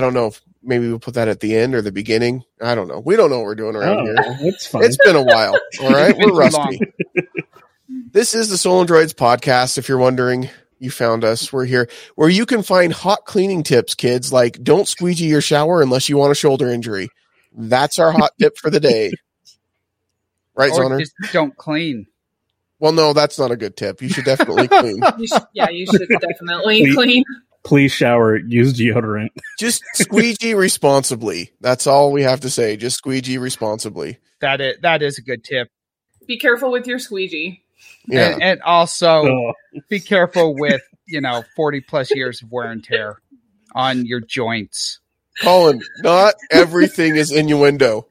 I don't know if maybe we'll put that at the end or the beginning. I don't know. We don't know what we're doing around Oh, here. it's fine. It's been a while. All right. It's been We're rusty. This is the Stolen Droids podcast. If you're wondering, you found us. We're here where you can find hot cleaning tips, kids, like don't squeegee your shower unless you want a shoulder injury. That's our hot tip for the day. Right, or Zoner? just don't clean. Well, no, that's not a good tip. You should definitely clean. You should, yeah, you should definitely clean. Please shower. Use deodorant. Just squeegee responsibly. That's all we have to say. Just squeegee responsibly. That is that is a good tip. Be careful with your squeegee. Yeah. And, and also Oh, be careful with you know forty plus years of wear and tear on your joints. Colin, not everything is innuendo.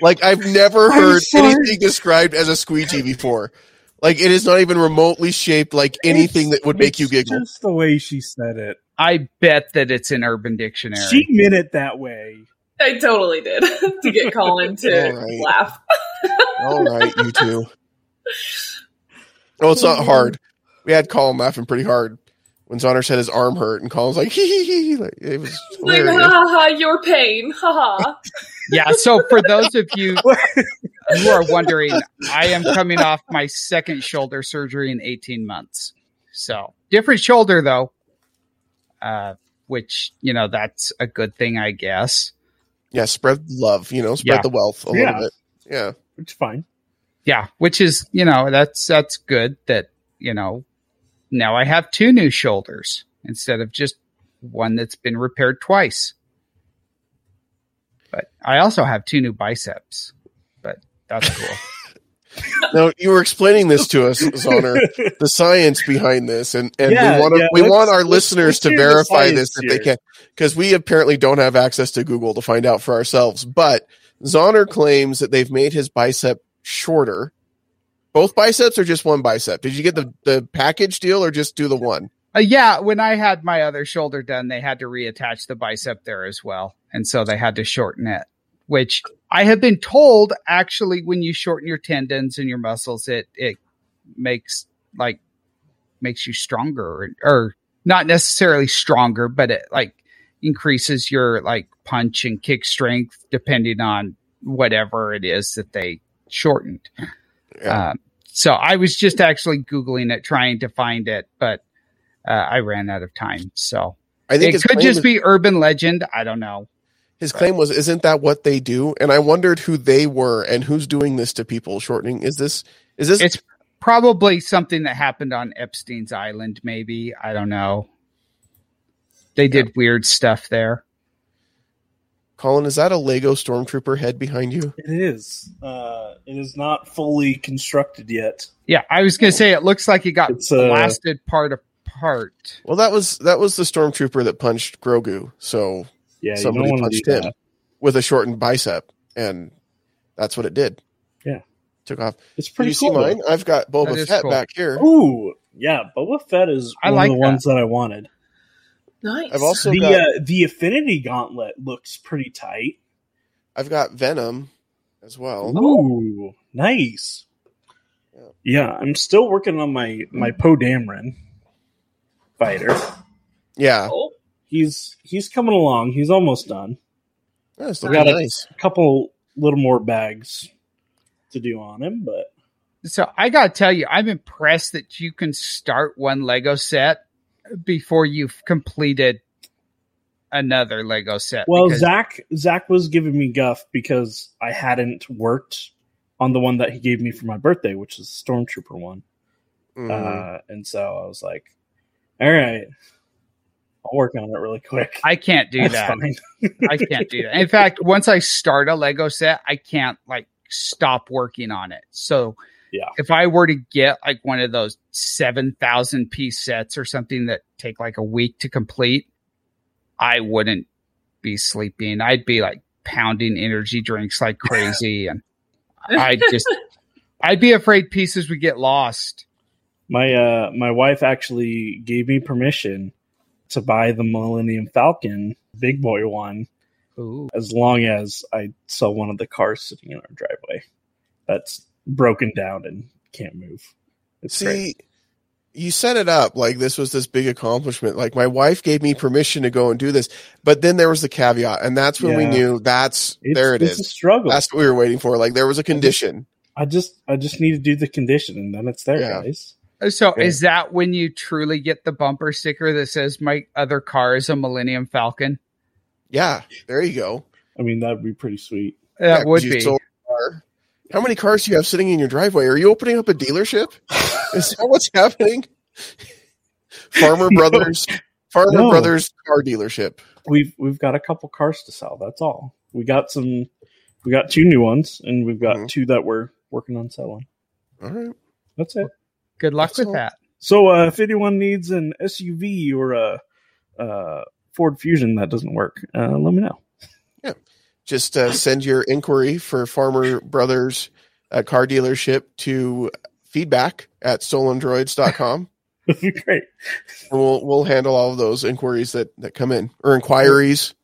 Like I've never heard anything described as a squeegee before. Like it is not even remotely shaped like anything it's- that would make you giggle. Just the way she said it. I bet that it's in Urban Dictionary. She meant it that way. I totally did to get Colin to All right. laugh. All right, you two. Oh, it's not hard. We had Colin laughing pretty hard when Zonner said his arm hurt, and Colin's like, hee hee hee. Like, it was Like, ha ha ha, your pain. Ha ha. yeah. So for those of you who are wondering, I am coming off my second shoulder surgery in 18 months. So different shoulder though, uh, which you know that's a good thing, I guess. Yeah, spread love, you know, spread Yeah. the wealth a Yeah. little bit. Yeah. It's fine. Yeah, which is you know that's that's good that you know now I have two new shoulders instead of just one that's been repaired twice. But I also have two new biceps. But that's cool. Now you were explaining this to us, Zonner, the science behind this, and and Yeah, we want yeah, we want our listeners to verify this if they can, because we apparently don't have access to Google to find out for ourselves. But Zonner claims that they've made his bicep shorter. Both biceps or just one bicep? Did you get the the package deal or just do the one? Uh, yeah, when I had my other shoulder done, they had to reattach the bicep there as well. And so they had to shorten it, which I have been told actually when you shorten your tendons and your muscles, it, it makes like, makes you stronger or, or not necessarily stronger, but it like increases your like punch and kick strength depending on whatever it is that they shortened. Yeah. Um, so I was just actually Googling it, trying to find it, but uh, I ran out of time. So I think it could just is- be urban legend. I don't know. His claim was, "Isn't that what they do?" And I wondered who they were and who's doing this to people. Shortening is this is this It's probably something that happened on Epstein's Island, maybe. I don't know. They did weird stuff there. Colin? Is that a Lego stormtrooper head behind you? It is. Uh, it is not fully constructed yet. Yeah, I was going to say it looks like it got It's, uh, blasted part apart. Well, that was that was the stormtrooper that punched Grogu. So Yeah, somebody you don't want to punched him that. with a shortened bicep, and that's what it did. Yeah. took off. It's Did pretty you cool. see mine? I've got Boba That is Fett cool. back here. Ooh, yeah, Boba Fett is I one like of the that. ones that I wanted. Nice. I've also the got uh, the Infinity Gauntlet looks pretty tight. I've got Venom as well. Ooh, nice. Yeah. Yeah, I'm still working on my my Poe Dameron fighter. Yeah, Oh, He's he's coming along. He's almost done. that's I looking got a nice. couple little more bags to do on him, but So I got to tell you, I'm impressed that you can start one Lego set before you've completed another Lego set. well, because- Zach Zach was giving me guff because I hadn't worked on the one that he gave me for my birthday, which is the Stormtrooper one. Mhm. Uh, and so I was like, "All right, I'll work on it really quick." I can't do That's that. I can't do that. In fact, once I start a Lego set, I can't like stop working on it. So Yeah. if I were to get like one of those 7,000 piece sets or something that take like a week to complete, I wouldn't be sleeping. I'd be like pounding energy drinks like crazy. and I just, I'd be afraid pieces would get lost. My uh my wife actually gave me permission to buy the Millennium Falcon big boy one Ooh. as long as I saw one of the cars sitting in our driveway that's broken down and can't move. It's See, great. you set it up like this was this big accomplishment. Like my wife gave me permission to go and do this, but then there was the caveat, and that's when we knew that's It's, there it it's a is. struggle. That's what we were waiting for. Like there was a condition. I just I just need to do the condition and then it's there, Yeah. guys. Oh, so Yeah. is that when you truly get the bumper sticker that says my other car is a Millennium Falcon? Yeah, there you go. I mean that'd be pretty sweet. That Yeah, 'cause would be. sold a car. How many cars do you have sitting in your driveway? Are you opening up a dealership? Is that what's happening? Farmer No. Brothers, Farmer No. Brothers car dealership. We've we've got a couple cars to sell. That's all. We got some. We got two new ones, and we've got Mhm. two that we're working on selling. All right. That's it. Good luck That's with all. that. So uh, if anyone needs an SUV or a, uh Ford Fusion that doesn't work, uh, let me know. Just uh, send your inquiry for Farmer Brothers uh, car dealership to feedback at stolendroids.com. That'd be great. and we'll we'll handle all of those inquiries that, that come in or inquiries.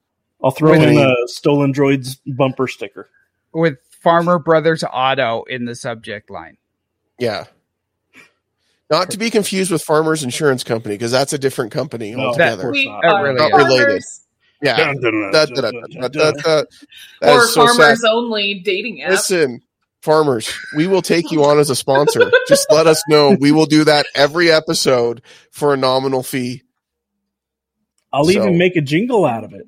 I'll throw in any- a stolen droids bumper sticker. With Farmer Brothers Auto in the subject line. Yeah. Not to be confused with Farmers Insurance Company because that's a different company No, altogether. course We not. Really Not related. farmers yeah. Or is so sad. farmers only dating app. Listen, farmers, we will take you on as a sponsor. Just let us know. We will do that every episode for a nominal fee. I'll So- even make a jingle out of it.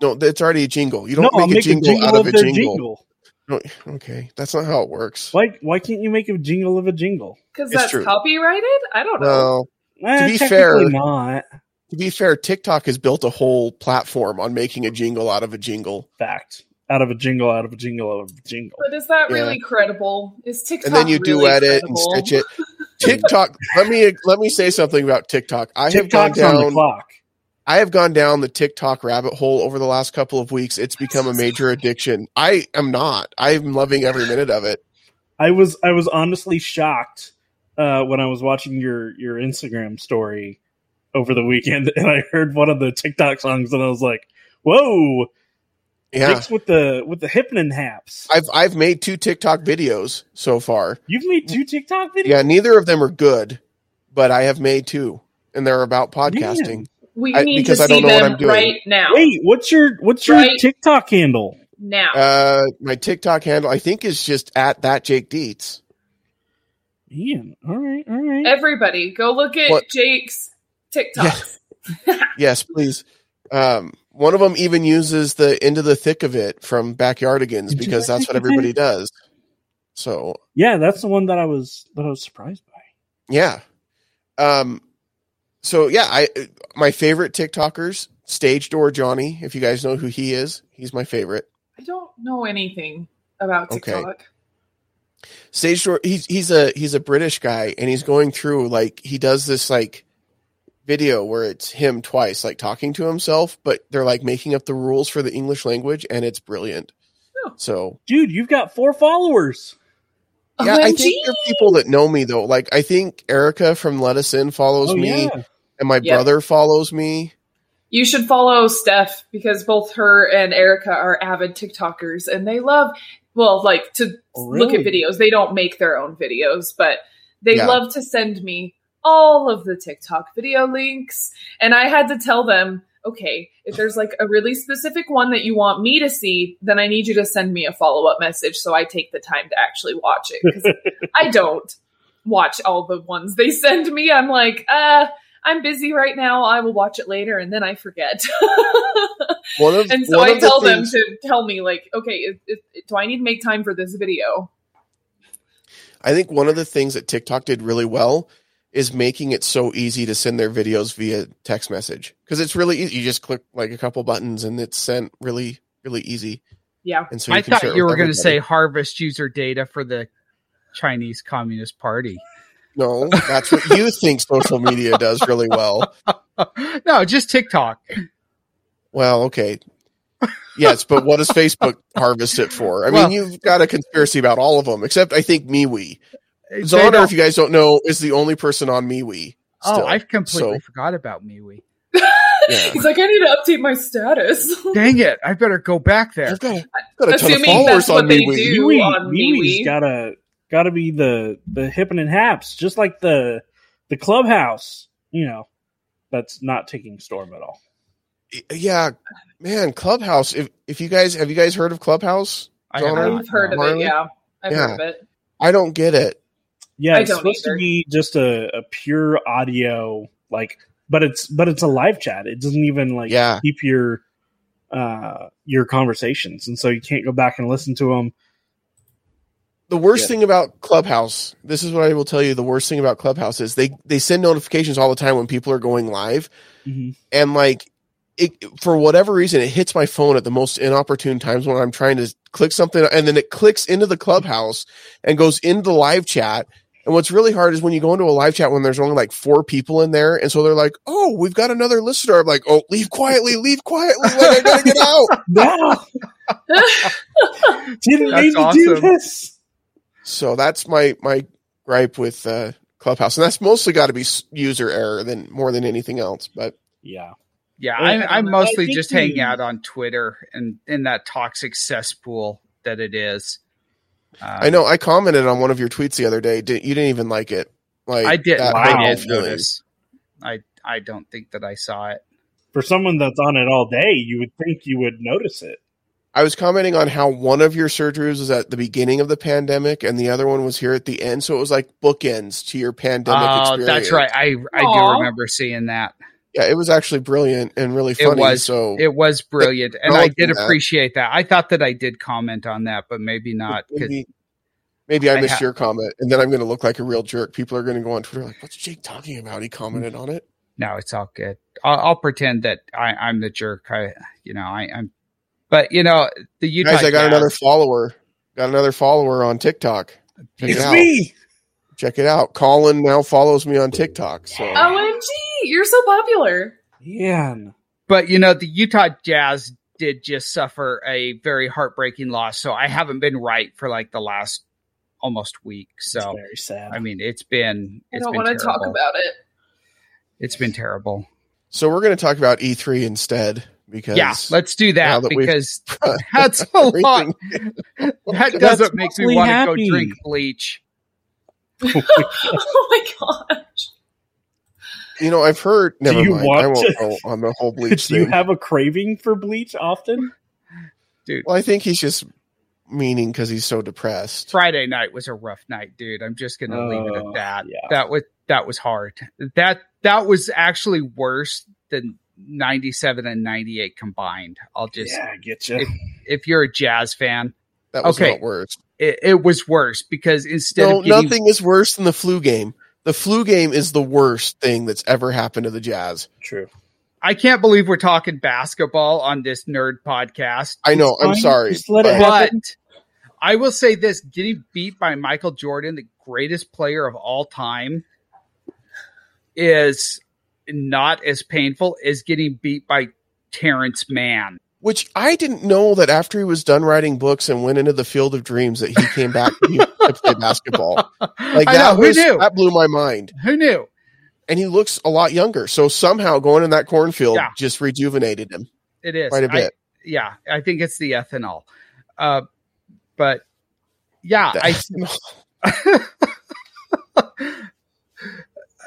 No, it's already a jingle. You don't I'll make, a jingle out of a their jingle. No, okay, that's not how it works. Why? Why can't you make a jingle of a jingle? Because It's that's true. copyrighted? I don't know. No, Eh, be technically fair- not. To be fair, TikTok has built a whole platform on making a jingle out of a jingle. Fact. Out of a jingle, out of a jingle, out of a jingle. But is that Yeah. really credible? Is TikTok and then you really duet it and stitch it. TikTok. let me let me say something about TikTok. I have gone TikTok's on the down. clock. I have gone down the TikTok rabbit hole over the last couple of weeks. It's become a major addiction. I am not. I'm loving every minute of it. I was I was honestly shocked uh, when I was watching your your Instagram story over the weekend, and I heard one of the TikTok songs, and I was like, "Whoa!" Yeah, Dicks with the with the hypnin haps. I've I've made two TikTok videos so far. You've made two TikTok videos. Yeah, neither of them are good, but I have made two, and they're about podcasting. Man. We I- need because to I don't see know what them I'm doing. right now. Wait, what's your what's your Right. TikTok handle? Now. Uh, my TikTok handle I think is just at that Jake Dietz. Ian, all right, all right. Everybody, go look at What? Jake's TikToks. Yes, please. Um, one of them even uses the into the thick of it from Backyardigans Into because that's what everybody does. So yeah, that's the one that I was that I was surprised by. yeah. Um, so yeah, I my favorite TikTokers, Stage Door Johnny. If you guys know who he is, he's my favorite. I don't know anything about Okay. TikTok. Stage Door. He's he's a he's a British guy, and he's going through like he does this like video where it's him twice, like talking to himself, but they're like making up the rules for the English language, and it's brilliant. Oh. So Dude, you've got four followers. Yeah, I think there are people that know me though. Like I think Erica from Let Us In follows Oh me, yeah. and my Yeah. brother follows me. You should follow Steph because both her and Erica are avid TikTokers and they love, well, like to Oh, look at videos. They don't make their own videos, but they Yeah. love to send me all of the TikTok video links. And I had to tell them, okay, if there's like a really specific one that you want me to see, then I need you to send me a follow up message so I take the time to actually watch it. I don't watch all the ones they send me. I'm like, uh, I'm busy right now. I will watch it later, and then I forget. Of and so I of the tell them things- to tell me, like, okay, it, it, do I need to make time for this video? I think one of the things that TikTok did really well is making it so easy to send their videos via text message because it's really easy. You just click like a couple buttons and it's sent really really easy. Yeah. And so you I can thought you were going to say harvest user data for the Chinese Communist Party. no. That's what you think social media does really well. no, just TikTok. Well, okay. Yes, but what does Facebook harvest it for? I Well- mean, you've got a conspiracy about all of them, except I think MeWe. They Zoner, if you guys don't know, is the only person on MeWe. oh, still. I completely So- forgot about MeWe. Yeah. He's like, I need to update my status. Dang it! I better go back there. I've got, I've got a ton of followers that's what on they MeWe. do. MeWe, on MeWe's MeWe. gotta gotta be the the hippin' and haps, just like the the clubhouse, you know, that's not taking storm at all. Yeah, man, Clubhouse. If if you guys have you guys heard of Clubhouse? I Don't have I- not, I've heard no. of it. Yeah, I've Yeah. heard of it. I don't get it. Yeah, I it's supposed either. to be just a, a pure audio, like, but it's but it's a live chat. It doesn't even like Yeah. keep your uh your conversations, and so you can't go back and listen to them. The worst Yeah. thing about Clubhouse, this is what I will tell you. The worst thing about Clubhouse is they they send notifications all the time when people are going live, and like it for whatever reason it hits my phone at the most inopportune times when I'm trying to click something, and then it clicks into the Clubhouse and goes into the live chat. And what's really hard is when you go into a live chat when there's only like four people in there, and so they're like, "Oh, we've got another listener." I'm like, "Oh, leave quietly, leave quietly, like I gotta get out." No, didn't That's mean to do this. So that's my my gripe with uh, Clubhouse, and that's mostly got to be user error than more than anything else. But Yeah, Yeah, I'm, I'm mostly think just hanging out on Twitter and in that toxic cesspool that it is. Um, I know I commented on one of your tweets the other day. Did, you didn't even like it. Like I did. that Wow. I did notice. I I don't think that I saw it. for someone that's on it all day, you would think you would notice it. I was commenting on how one of your surgeries was at the beginning of the pandemic, and the other one was here at the end. So it was like bookends to your pandemic Oh, experience. that's right. I I Aw. do remember seeing that. Yeah, it was actually brilliant and really funny. It was. so It was brilliant, and I did that. appreciate that. I thought that I did comment on that, but maybe not. maybe, maybe I I missed ha- your comment, and then I'm going to look like a real jerk. People are going to go on Twitter like, "What's Jake talking about?" He commented on it. no, it's all good. I'll, I'll pretend that I, I'm the jerk. I, you know, I, I'm. But you know, the Utah Guys, I got Jazz- another follower. Got another follower on TikTok. Check It's me. Check it out. Colin now follows me on TikTok. So OMG, you're so popular. Yeah. but you know the Utah Jazz did just suffer a very heartbreaking loss. So I haven't been right for like the last almost week. It's So very sad. I mean, it's been I it's don't want to talk about it. It's been terrible. so we're going to talk about E3 instead because Yeah, let's do that, that because that's a lot. That doesn't make me want to go drink bleach. Oh my gosh. you know, I've heard. Do Never you mind. want I won't to- go on the whole bleach Do you have a craving for bleach often? dude? well, I think he's just meaning because he's so depressed. Friday night was a rough night, dude. I'm just gonna leave it Oh, at that. yeah. That was that was hard. That that was actually worse than 97 and 98 combined. I'll just yeah, get you. if- if you're a jazz fan, That was Okay. not worse. It, it was worse because instead No, of getting, nothing is worse than the flu game. The flu game is the worst thing that's ever happened to the Jazz. True. I can't believe we're talking basketball on this nerd podcast. I know. I'm sorry. Just let it but- happen. But I will say this getting beat by Michael Jordan, the greatest player of all time, is not as painful as getting beat by Terrence Mann. Which I didn't know that after he was done writing books and went into the field of dreams that he came back to, play basketball. Like I that know, who was knew? that blew my mind. Who knew? And he looks a lot younger. So somehow going in that cornfield Yeah. just rejuvenated him It is. quite a bit. yeah, I think it's the ethanol. Uh, but yeah, I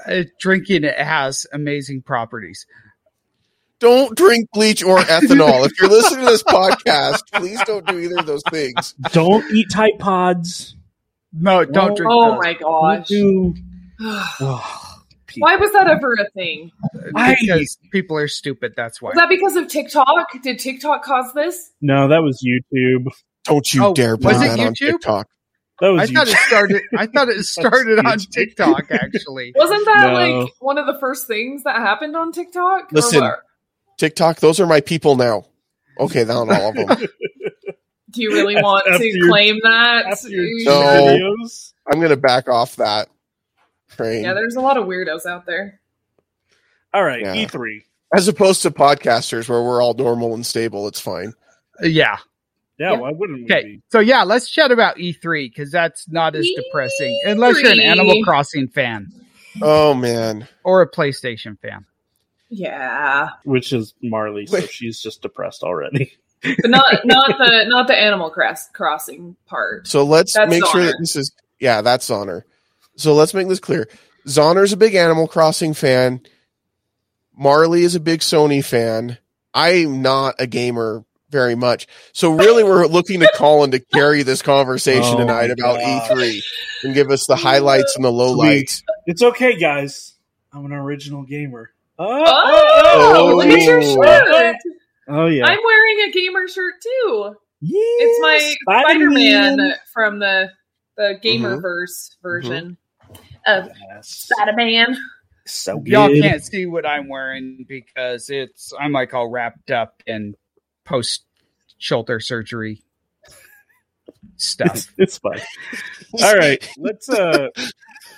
uh, drinking it has amazing properties. Don't drink bleach or ethanol. if you're listening to this podcast, please don't do either of those things. Don't eat Tide Pods. No, don't No. drink. Oh those. my Don't gosh. do. Oh. Why was that ever a thing? I- Because people are stupid. That's why. Was that because of TikTok? Did TikTok cause this? No, that was YouTube. Don't you Oh, dare put was it that on TikTok. That was I thought it started. I thought it started on TikTok. Actually, Wasn't that No. like one of the first things that happened on TikTok? Or Listen. What? TikTok, those are my people now. Okay, not all of them. do you really want After to your- claim that? After your two No. videos. I'm gonna back off that train. Yeah, there's a lot of weirdos out there. All right, Yeah. E3. As opposed to podcasters where we're all normal and stable, it's fine. Uh, yeah. Yeah, Yeah. why wouldn't we Okay, be? so yeah, let's chat about E3 because that's not as depressing unless you're an Animal Crossing fan Oh man. or a PlayStation fan. Yeah, Which is Marley, so Wait. she's just depressed already. but not not the not the Animal Cross, Crossing part. So let's That's make sure that this is yeah, that's honor. So let's make this clear. Zonner's a big Animal Crossing fan. Marley is a big Sony fan. I'm not a gamer very much. So really we're looking to Colin to carry this conversation Oh tonight about gosh. E3 and give us the highlights and the lowlights. It's okay, guys. I'm an original gamer. Oh, Oh, look at your Oh. shirt. Oh, yeah. I'm wearing a gamer shirt too. Yeah, It's my Spider Spider-Man. From the the Mm-hmm. Gamerverse version of Yes. Spider Man. So good. Y'all can't see what I'm wearing because it's I'm like all wrapped up in post shoulder surgery stuff. It's, it's fine. All right, let's uh,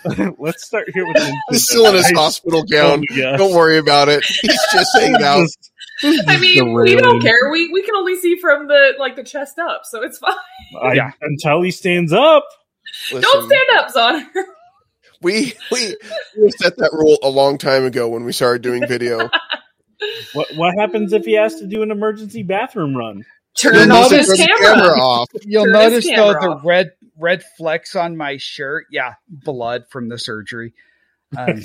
let's start here with. He's still in his Nintendo. hospital gown. my gosh. Don't worry about it. He's just hanging out. This- this I is mean, we don't care. We we can only see from the like the chest up, so it's fine. I, Yeah. Until he stands up. Don't stand up, Zonner. we we we set that rule a long time ago when we started doing video. What what happens if he has to do an emergency bathroom run? Turn You'll off his the camera. off. You'll Turn notice though camera the red red flecks on my shirt. Yeah, blood from the surgery. Um,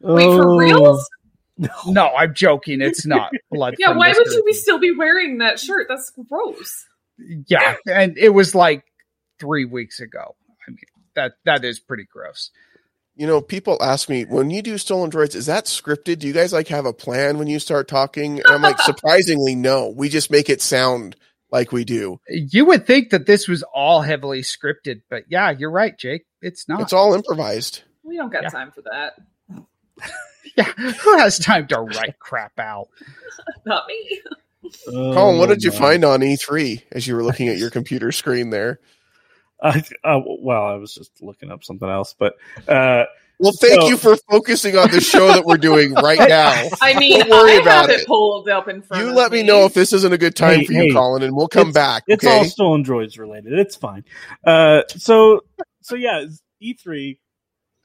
Wait, for Oh. reals? no, I'm joking. It's not blood. Yeah, why would you be still be wearing that shirt? That's gross. Yeah, and it was like three weeks ago. I mean, that that is pretty gross. You know, people ask me when you do stolen droids, is that scripted? Do you guys like have a plan when you start talking? And I'm like, surprisingly, no. We just make it sound like we do. You would think that this was all heavily scripted, but yeah, you're right, Jake. It's not. It's all improvised. We don't got Yeah. time for that. yeah, who has time to write crap out? Not me. Oh, Colin, what did you my. find on E3 as you were looking at your computer screen there? I, uh, well, I was just looking up something else, but uh, Well, thank So- you for focusing on the show that we're doing right now. I mean, Don't worry I about it. it. pulled up in front. You of let me know if this isn't a good time Hey, for you, hey, Colin, and we'll come it's- back. It's okay? all stolen droids related. It's fine. Uh, so so yeah, E3.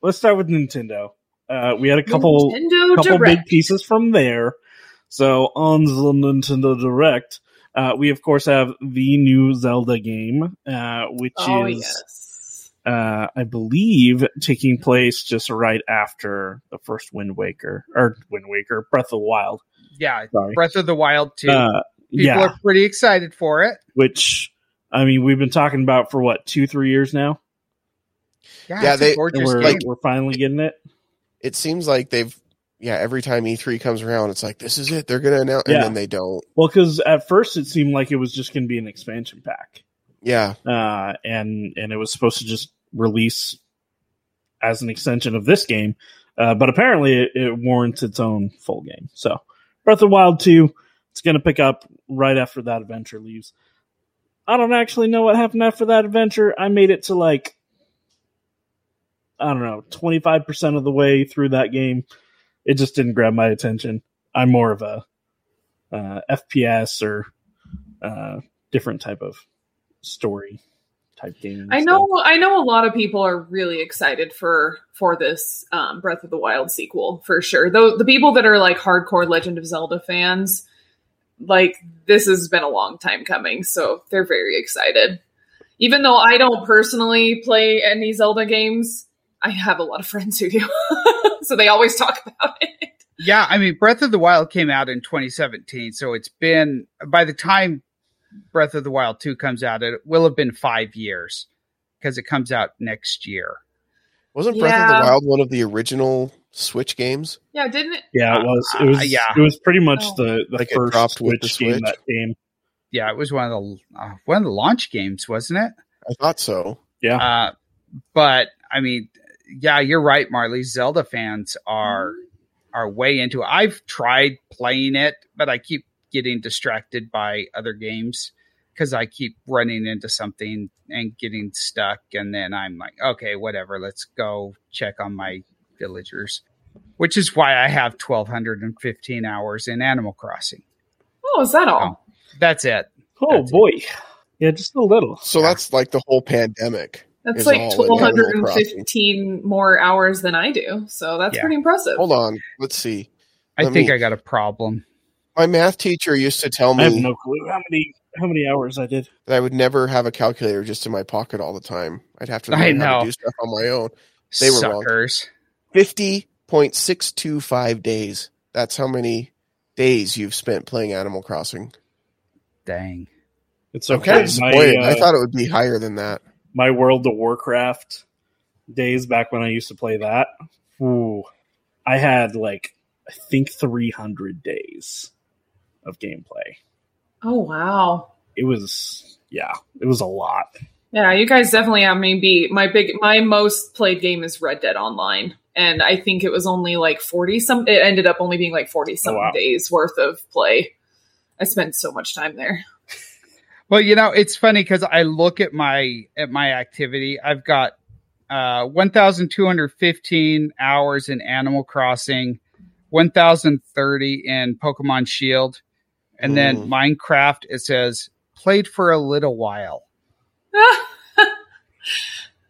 Let's start with Nintendo. Uh, we had a couple Nintendo couple Direct. big pieces from there. So on the Nintendo Direct, uh, we of course have the new Zelda game, uh, which Oh is yes. uh, I believe taking place just right after the first Wind Waker or Wind Waker, Breath of the Wild. Yeah, Sorry. Breath of the Wild too. Uh, People yeah, are pretty excited for it. which I mean we've been talking about for what two three years now. Yeah, Yeah, it's they a gorgeous we're, game. we're finally getting it. It seems like they've, yeah, every time E3 comes around, it's like, this is it. They're going to announce, Yeah. and then they don't. Well, because at first it seemed like it was just going to be an expansion pack, Yeah. uh, and and it was supposed to just release as an extension of this game, uh, but apparently it, it warrants its own full game. So, Breath of Wild two, it's going to pick up right after that adventure leaves. I don't actually know what happened after that adventure. I made it to like I don't know twenty five percent of the way through that game. It just didn't grab my attention. I'm more of a uh, FPS or uh, different type of story type game. I know. I know a lot of people are really excited for for this um, Breath of the Wild sequel for sure. Though the people that are like hardcore Legend of Zelda fans, like this has been a long time coming, so they're very excited. Even though I don't personally play any Zelda games, I have a lot of friends who do, so they always talk about it. Yeah, I mean, Breath of the Wild came out in 2017, so it's been by the time Breath of the Wild 2 comes out, it will have been five years because it comes out next year. Wasn't Breath of the Wild one of the original Switch games? Yeah, didn't it? Yeah, it was. It Uh, was. yeah. It was pretty much Oh. the the Like first dropped with Switch, game that came. Yeah, it was one of the uh, one of the launch games, wasn't it? I thought so. Yeah, Uh, but I mean, yeah, you're right, Marley. Zelda fans are are way into it. I've tried playing it, but I keep getting distracted by other games because I keep running into something and getting stuck, and then I'm like, okay, whatever, let's go check on my villagers. Which is why I have 1,215 hours in Animal Crossing. Oh, is that all? That's it. Oh That's it. boy, yeah, just a little. So Yeah. that's like the whole pandemic. That's like all in Animal 1,215 more hours than I do. So that's Yeah. pretty impressive. Hold on. Let's see. I Let think me- I got a problem. My math teacher used to tell me. I have no clue how many how many hours I did. that I would never have a calculator just in my pocket all the time. I'd have to I learn how know. to do stuff on my own. They were wrong. Suckers. Fifty point six two five days. That's how many days you've spent playing Animal Crossing. Dang. It's I'm okay. My, disappointed. I uh, thought it would be higher than that. My World of Warcraft days back when I used to play that. Ooh, I had like I think 300 days of gameplay. Oh wow. It was yeah, it was a lot. Yeah, you guys definitely have me beat. My big, my most played game is Red Dead Online, and I think it was only like forty some. It ended up only being like forty oh, some Oh, wow. days worth of play. I spent so much time there. Well, you know, it's funny because I look at my at my activity. I've got uh, 1,215 hours in Animal Crossing, 1,030 in Pokemon Shield, and then Mm. Minecraft. It says played for a little while.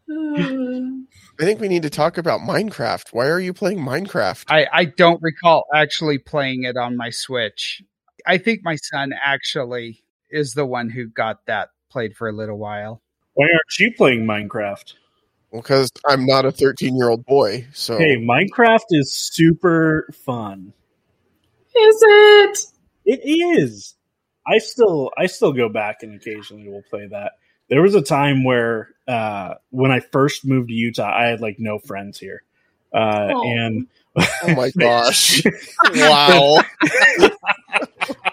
I think we need to talk about Minecraft. Why are you playing Minecraft? I I don't recall actually playing it on my Switch. I think my son actually is the one who got that played for a little while. Why aren't you playing Minecraft? Well because I'm not a 13 year old boy. So Hey, Minecraft is super fun. Is it? It is. I still I still go back and occasionally will play that. There was a time where uh, when I first moved to Utah, I had like no friends here, uh, Oh. and oh my gosh. wow.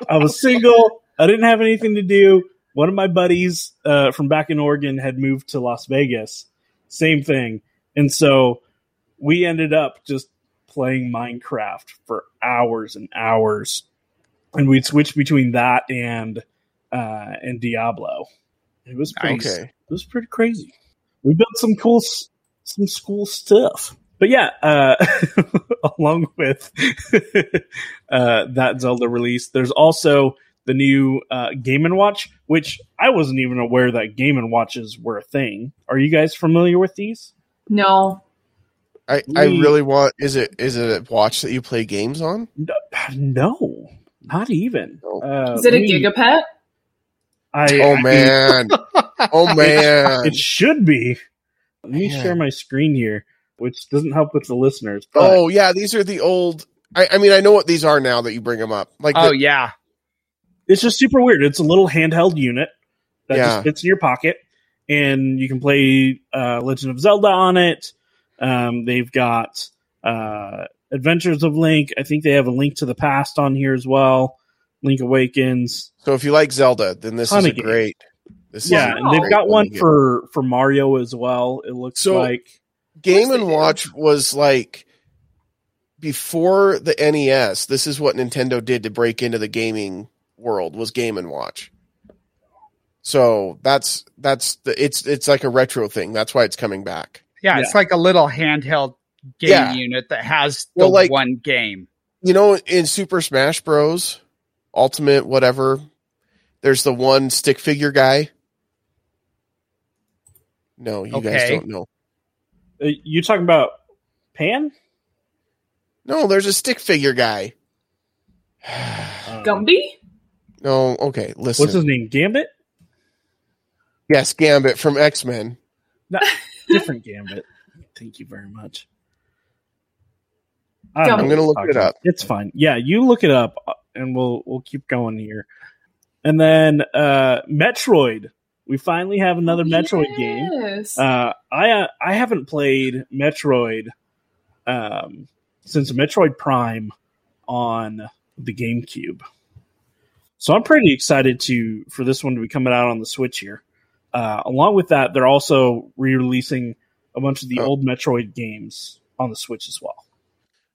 I was single. I didn't have anything to do. One of my buddies uh, from back in Oregon had moved to Las Vegas. Same thing, and so we ended up just playing Minecraft for hours and hours, and we'd switch between that and uh, and Diablo. It was pretty, Nice. It was pretty crazy. We built some cool some cool stuff. But yeah, uh, along with uh, that Zelda release, there's also the new uh, Game and Watch, which I wasn't even aware that Game and Watches were a thing. Are you guys familiar with these? No. I, I really want is it is it a watch that you play games on? No, not even. No. Uh, Is it a we- Gigapet? I, Oh I- man. Oh man. it should be. Let me Man. share my screen here, which doesn't help with the listeners. But Oh yeah, these are the old I, I mean I know what these are now that you bring them up. Like Oh the, yeah, it's just super weird. It's a little handheld unit that Yeah. just fits in your pocket, and you can play uh, Legend of Zelda on it. Um, they've got uh, Adventures of Link. I think they have a Link to the Past on here as well. Link Awakens. so if you like Zelda, then this is a great this Yeah, is a and they've got one to for for Mario as well. It looks So- like Game and they do. Watch was like before the NES. This is what Nintendo did to break into the gaming world was Game and Watch. So that's that's the it's it's like a retro thing. That's why it's coming back. yeah. Yeah. It's like a little handheld game Yeah. unit that has the Well, like- one game. You know, in Super Smash Bros. Ultimate, whatever, there's the one stick figure guy. No, you guys don't know. uh, you talking about Pan. No, there's a stick figure guy. Um, Gumby? No, okay, listen. What's his name? Gambit. yes, Gambit from X Men. Different Gambit. Thank you very much. I don't I'm gonna look to it up. It's fine. Yeah, you look it up, uh, and we'll we'll keep going here. And then uh Metroid. We finally have another Metroid game. Uh, I uh, I haven't played Metroid um, since Metroid Prime on the GameCube, so I'm pretty excited to for this one to be coming out on the Switch here. Uh, along with that, they're also re-releasing a bunch of the Oh. old Metroid games on the Switch as well.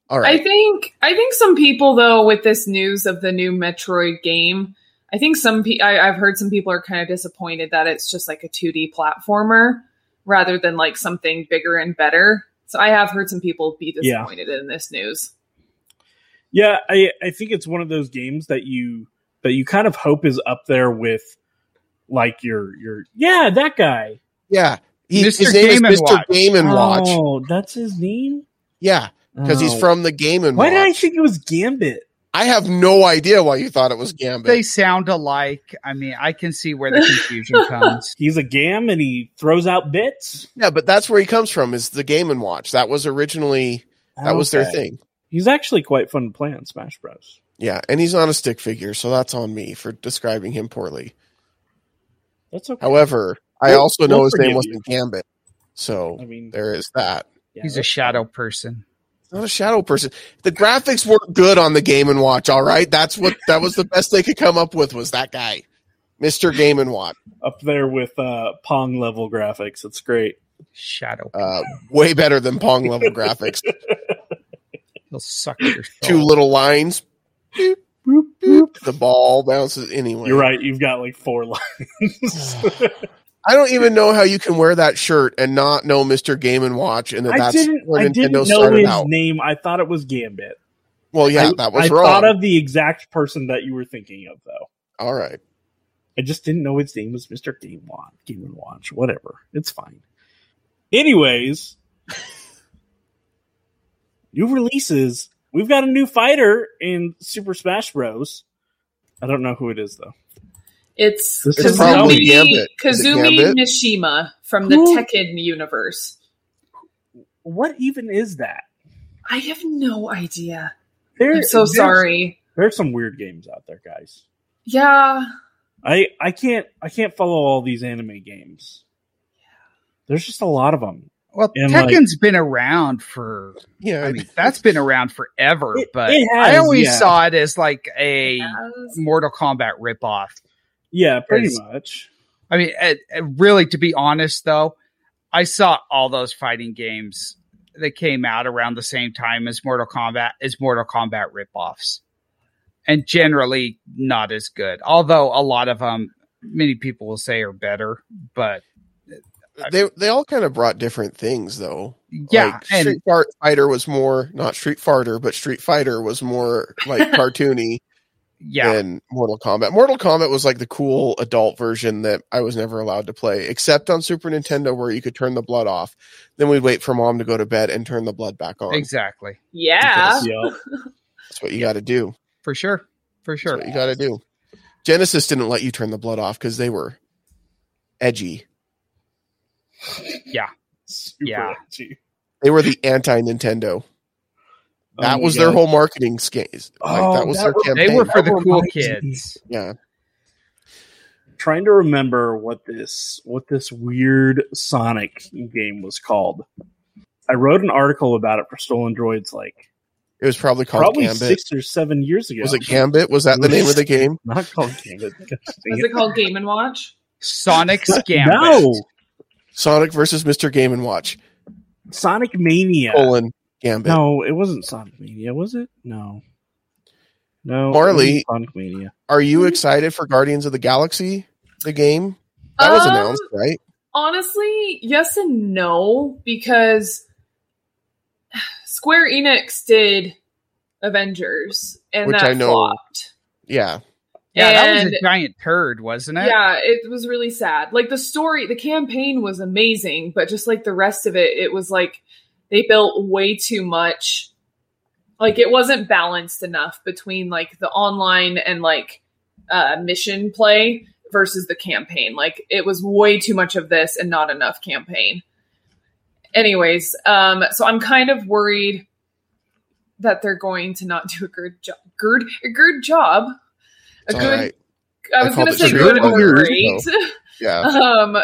All I think I think some people though with this news of the new Metroid game, I think some pe- I, I've heard some people are kind of disappointed that it's just like a 2D platformer rather than like something bigger and better. So I have heard some people be Yeah. disappointed in this news. Yeah, I I think it's one of those games that you that you kind of hope is up there with like your your yeah that guy. yeah. He, Mr. his name Game is Mr. Game and Watch. Oh, that's his name. Yeah, because he's Oh. from the Game and Why Watch. did I think it was Gambit? I have no idea why you thought it was Gambit. They sound alike. I mean, I can see where the confusion comes. He's a gam and he throws out bits. yeah, but that's where he comes from. Is the Game and Watch? That was originally that oh, was their thing. He's actually quite fun to play on Smash Bros. Yeah, and he's not a stick figure, so that's on me for describing him poorly. That's okay. However, I We'll- also know we'll his name forgive wasn't Gambit, so I mean, there is that. yeah, He's a shadow person. Not a shadow person. The graphics weren't good on the Game and Watch. All right, that's what that was the best they could come up with was that guy, Mister Game and Watch. up there with uh, Pong level graphics. It's great. Shadow. Uh, way better than Pong level graphics. He'll suck your soul. Two little lines. Boop, boop, boop. The ball bounces anyway. You're right. You've got like four lines. I don't even know how you can wear that shirt and not know Mister Game and Watch, and that I that's didn't. where I Nintendo didn't know started his out. name. I thought it was Gambit. Well, yeah, I, that was wrong. I wrong. thought of the exact person that you were thinking of, though. All right. I just didn't know his name was Mr. Game Watch, Game and Watch, whatever. It's fine. Anyways, new releases. We've got a new fighter in Super Smash Bros. I don't know who it is though. It's This is Kazumi, Gambit. It Kazumi Gambit? Mishima from the Tekken universe. What even is that? I have no idea. There, I'm so there's- sorry. There's some weird games out there, guys. Yeah, I I can't I can't follow all these anime games. Yeah. There's just a lot of them. Well, And, like- Tekken's been around for. Yeah, I mean, that's been around forever. It- but it has, I always yeah. saw it as like a Mortal Kombat ripoff. Yeah, pretty Is- much. I mean, uh, uh, really, to be honest, though, I saw all those fighting games that came out around the same time as Mortal Kombat as Mortal Kombat ripoffs, and generally not as good. Although a lot of them, many people will say are better. But they they all kind of brought different things though. yeah, like and Street Fart Fighter was more not Street Fighter, but Street Fighter was more like cartoony yeah, than Mortal Kombat. Mortal Kombat was like the cool adult version that I was never allowed to play, except on Super Nintendo where you could turn the blood off. Then we'd wait for mom to go to bed and turn the blood back on. exactly Yeah. Yeah. That's what you got to do. for sure, for That's sure. what you got to do. Genesis didn't let you turn the blood off because they were edgy. Yeah, Super Yeah. edgy. They were the anti Nintendo. Oh, that Oh my was their whole marketing scheme. Like, Oh, that was that their re- campaign. they were for the That cool reminds me. kids. yeah. trying to remember what this what this weird Sonic game was called. I wrote an article about it for Stolen Droids like It was probably called probably Gambit. six or seven years ago. Was it Gambit? Was that the name of the game? Not called Gambit. Was it. it called Game and Watch? Sonic's Gambit. No, Sonic versus Mr. Game and Watch. Sonic Mania. Colon Gambit. No, it wasn't Sonic Mania, was it? No, no. it Marley. Sonic Mania. Are you excited for Guardians of the Galaxy, the game? That was Um, announced, right? Honestly, yes and no, because Square Enix did Avengers and Which that I know- flopped. Yeah. Yeah, that was a giant turd, wasn't it? Yeah, it was really sad. Like the story, the campaign was amazing, but just like the rest of it, it was like they built way too much. Like it wasn't balanced enough between like the online and like uh mission play versus the campaign. Like it was way too much of this and not enough campaign. Anyways, um so I'm kind of worried that they're going to not do a good job. Good, a good job. A good right. I I was going to say good or great. Yeah. um,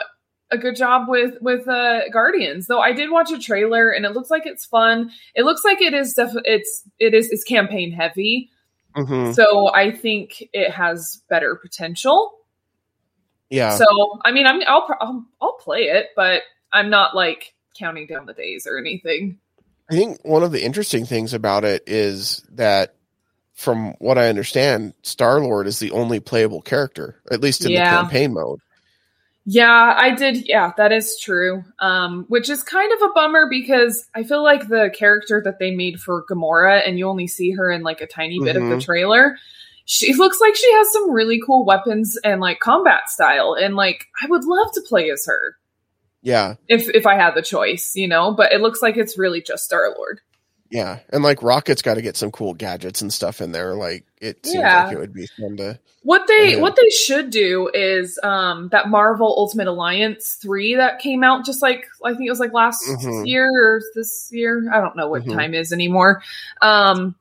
a good job with with uh, Guardians. Though I did watch a trailer and it looks like it's fun. It looks like it is def- it's it is it's campaign heavy. hmm So I think it has better potential. Yeah. So I mean, I'm I'll, I'll I'll play it, but I'm not like counting down the days or anything. I think one of the interesting things about it is that, from what I understand, Star Lord is the only playable character, at least in Yeah. the campaign mode. Yeah, I did. Yeah, that is true. Um, which is kind of a bummer because I feel like the character that they made for Gamora, and you only see her in like a tiny bit of the Mhm. trailer. She looks like she has some really cool weapons and like combat style, and like I would love to play as her Yeah. if if I had the choice, you know. But it looks like it's really just Star Lord. Yeah, and like Rocket's got to get some cool gadgets and stuff in there. Like it seems Yeah. like it would be fun to. What they what they should do is um that Marvel Ultimate Alliance 3 that came out just like I think it was like last Mhm. year or this year. I don't know what Mhm. time is anymore. Um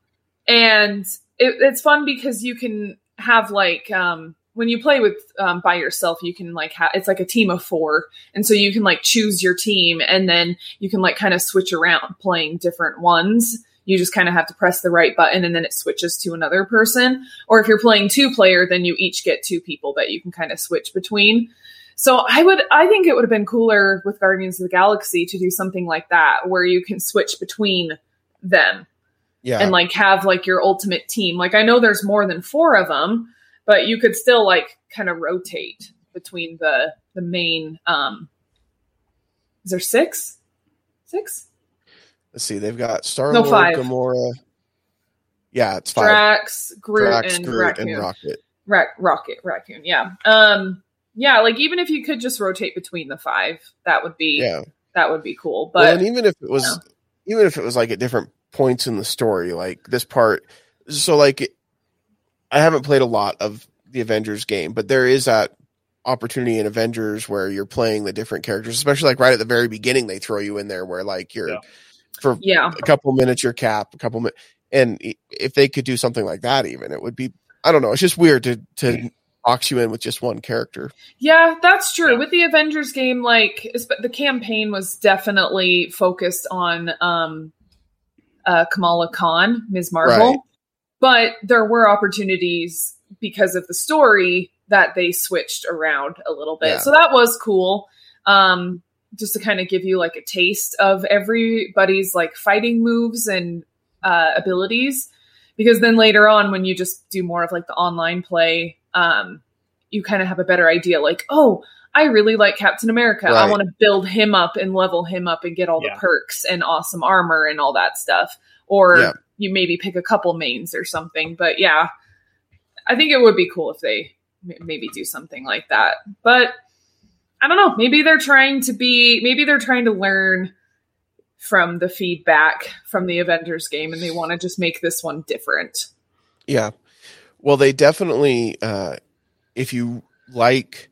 and it, it's fun because you can have like um when you play with um, by yourself you can like have it's like a team of four and so you can like choose your team and then you can like kind of switch around playing different ones. You just kind of have to press the right button and then it switches to another person. Or if you're playing two player then you each get two people that you can kind of switch between. So i would i think it would have been cooler with guardians of the galaxy to do something like that where you can switch between them Yeah, and like have like your ultimate team. Like i know there's more than four of them but you could still like kind of rotate between the the main um is there six six let's see. They've got Star No, Lord. Gamora. Yeah, it's five. drax groot Drax, and Groot, raccoon and Rocket. Ra- rocket raccoon yeah um yeah like even if you could just rotate between the five that would be Yeah, that would be cool well, but and even if it was, even if it was like at different points in the story, like this part. So like, I haven't played a lot of the Avengers game, but there is that opportunity in Avengers where you're playing the different characters, especially like right at the very beginning, they throw you in there where like you're Yeah. for yeah a couple minutes your cap, a couple minutes, and if they could do something like that, even it would be. I don't know. It's just weird to to box you in with just one character. Yeah, that's true. With the Avengers game, like esp- the campaign was definitely focused on um, uh, Kamala Khan, Ms. Marvel, Right. But there were opportunities because of the story that they switched around a little bit. Yeah. So that was cool. Um, just to kind of give you like a taste of everybody's like fighting moves and uh, abilities because then later on when you just do more of like the online play um you kind of have a better idea like oh i really like captain america i want to build him up and level him up and get all Yeah. the perks and awesome armor and all that stuff or Yeah. You maybe pick a couple mains or something but yeah i think it would be cool if they maybe do something like that but i don't know maybe they're trying to be maybe they're trying to learn from the feedback from the Avengers game and they want to just make this one different. Yeah. Well, they definitely, uh, if you like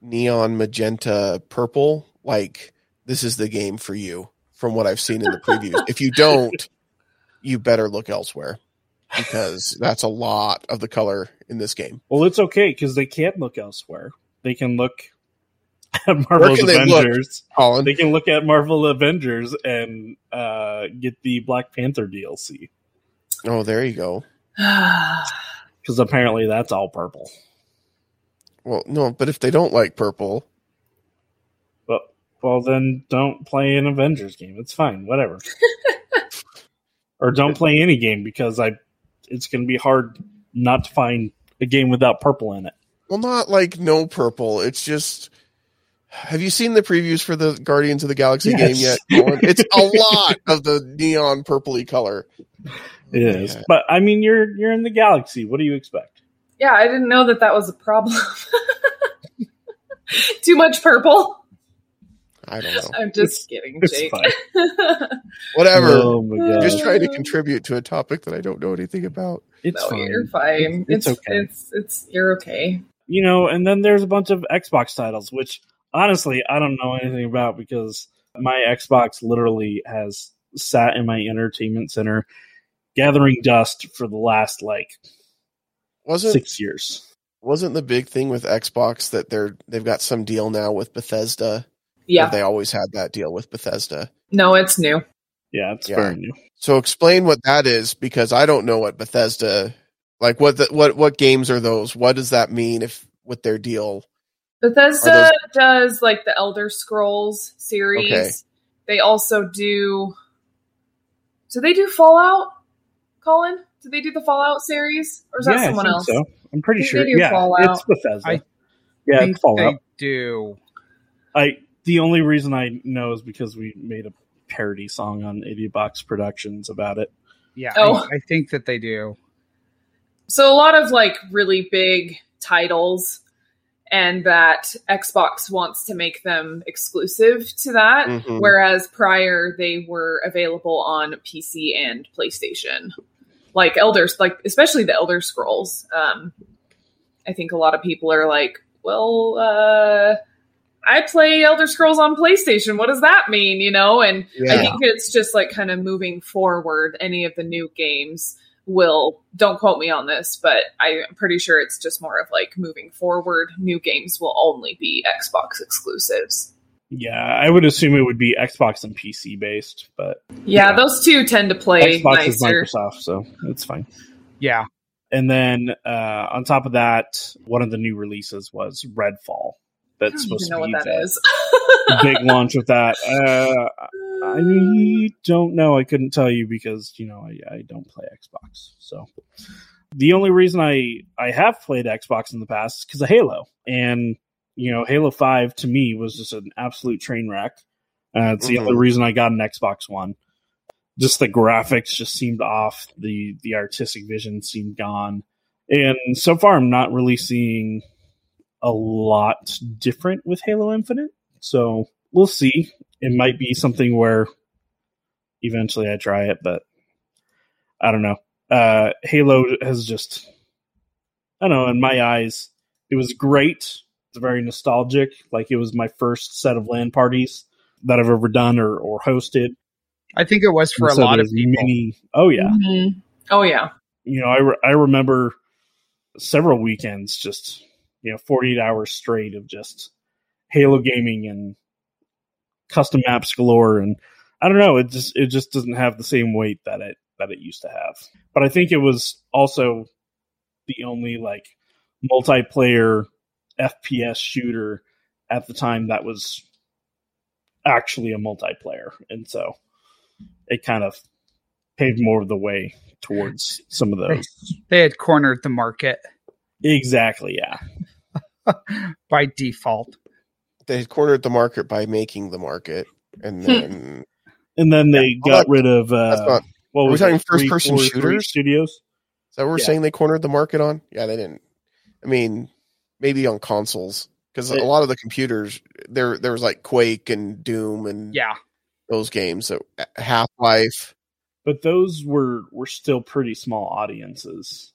neon magenta purple, like this is the game for you from what I've seen in the previews. if you don't, you better look elsewhere because that's a lot of the color in this game. Well, it's okay because they can't look elsewhere. They can look at Marvel's can they look? Avengers. Colin, They can look at Marvel Avengers and uh, get the Black Panther DLC oh, there you go. because apparently that's all purple. Well, no, but if they don't like purple, But well, then don't play an Avengers game. It's fine, whatever. or don't play any game because I. It's going to be hard not to find a game without purple in it. well, not like no purple. It's just. Have you seen the previews for the Guardians of the Galaxy Yes. game yet? It's a lot of the neon purpley color. It is, Yeah. but I mean, you're you're in the galaxy. What do you expect? yeah, I didn't know that that was a problem. Too much purple? I don't know. I'm just kidding, It's Jake. fine. Whatever. Oh my uh, god, just trying to contribute to a topic that I don't know anything about. it's no, fine. you're fine. It's It's, okay. It's it's you're okay. you know, and then there's a bunch of Xbox titles, which honestly I don't know anything about because my Xbox literally has sat in my entertainment center gathering dust for the last like Wasn't six years. wasn't the big thing with Xbox that they're they've got some deal now with Bethesda? Yeah. They always had that deal with Bethesda. No, it's new. Yeah, it's Yeah. very new. So explain what that is because I don't know what Bethesda like what the, what what games are those? What does that mean if with their deal? Bethesda does like the Elder Scrolls series. Okay. They also do. Do they do Fallout? Colin, do they do the Fallout series, or is that someone I think else? so. I'm pretty I sure. they do Yeah, Fallout. it's Bethesda. I yeah, think Fallout. they do. I the only reason I know is because we made a parody song on Idiot Box Productions about it. Yeah, Oh. I, I think that they do. So a lot of like really big titles, and that Xbox wants to make them exclusive to that, Mhm. whereas prior they were available on PC and PlayStation. Like Elders, like especially the Elder Scrolls. Um, I think a lot of people are like, well, uh, I play Elder Scrolls on PlayStation. What does that mean? You know, and I think it's just like kind of moving forward. Any of the new games will, don't quote me on this, but I'm pretty sure it's just more of like moving forward. New games will only be Xbox exclusives. Yeah, I would assume it would be Xbox and PC based, but Yeah, Yeah. those two tend to play Xbox is nicer. Microsoft, so it's fine. Yeah. And then uh, on top of that, one of the new releases was Redfall. I That's supposed to be that the is. big launch with that. Uh, I don't know. I couldn't tell you because you know I, I don't play Xbox. So the only reason I I have played Xbox in the past is because of Halo, and you know Halo Five to me was just an absolute train wreck. Uh, it's the Mhm. only reason I got an Xbox One. Just the graphics just seemed off. the The artistic vision seemed gone, and so far I'm not really seeing a lot different with Halo Infinite. So we'll see. It might be something where eventually I try it, but I don't know. Uh, Halo has just, I don't know, in my eyes, it was great. It's very nostalgic. Like it was my first set of LAN parties that I've ever done or, or hosted. I think it was for And a so lot of there's people. Many, oh, yeah. Mhm. Oh yeah. you know, I, re- I remember several weekends just, you know, 48 hours straight of just Halo gaming and custom maps galore. And I don't know, it just, it just doesn't have the same weight that it, that it used to have. But I think it was also the only like multiplayer FPS shooter at the time that was actually a multiplayer. And so it kind of paved more of the way towards some of those. They had cornered the market Exactly, yeah. by default. They cornered the market by making the market, and then And then they Well, got rid of uh, that's not. what are we talking first-person shooters? studios? Is that what we're Yeah. saying? They cornered the market on? Yeah, they didn't. I mean, maybe on consoles because a lot of the computers there there was like Quake and Doom and Yeah. those games. So Half Life. But those were were still pretty small audiences.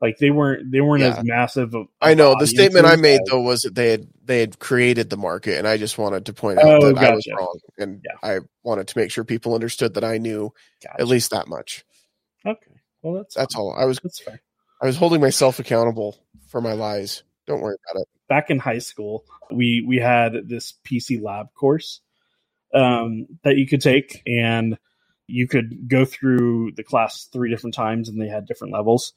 Like they weren't they weren't Yeah. as massive. Of, I know the statement I made as- though was that they had they had created the market, and I just wanted to point out Oh, that I was wrong, and Yeah. I wanted to make sure people understood that I knew Gotcha. at least that much. Okay, well that's That's fine. all. I was That's fair. I was holding myself accountable for my lies. Don't worry about it. back in high school, we we had this PC lab course um, that you could take, and you could go through the class three different times, and they had different levels.